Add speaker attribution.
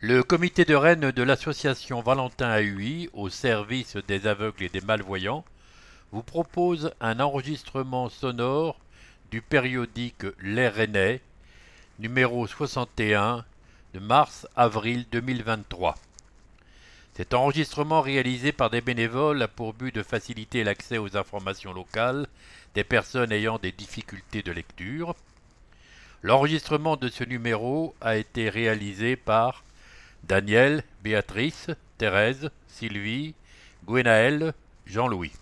Speaker 1: Le comité de Rennes de l'association Valentin AUI au service des aveugles et des malvoyants vous propose un enregistrement sonore du périodique Les Rennais, numéro 61 de mars-avril 2023. Cet enregistrement réalisé par des bénévoles a pour but de faciliter l'accès aux informations locales des personnes ayant des difficultés de lecture. L'enregistrement de ce numéro a été réalisé par Daniel, Béatrice, Thérèse, Sylvie, Gwenaël, Jean-Louis.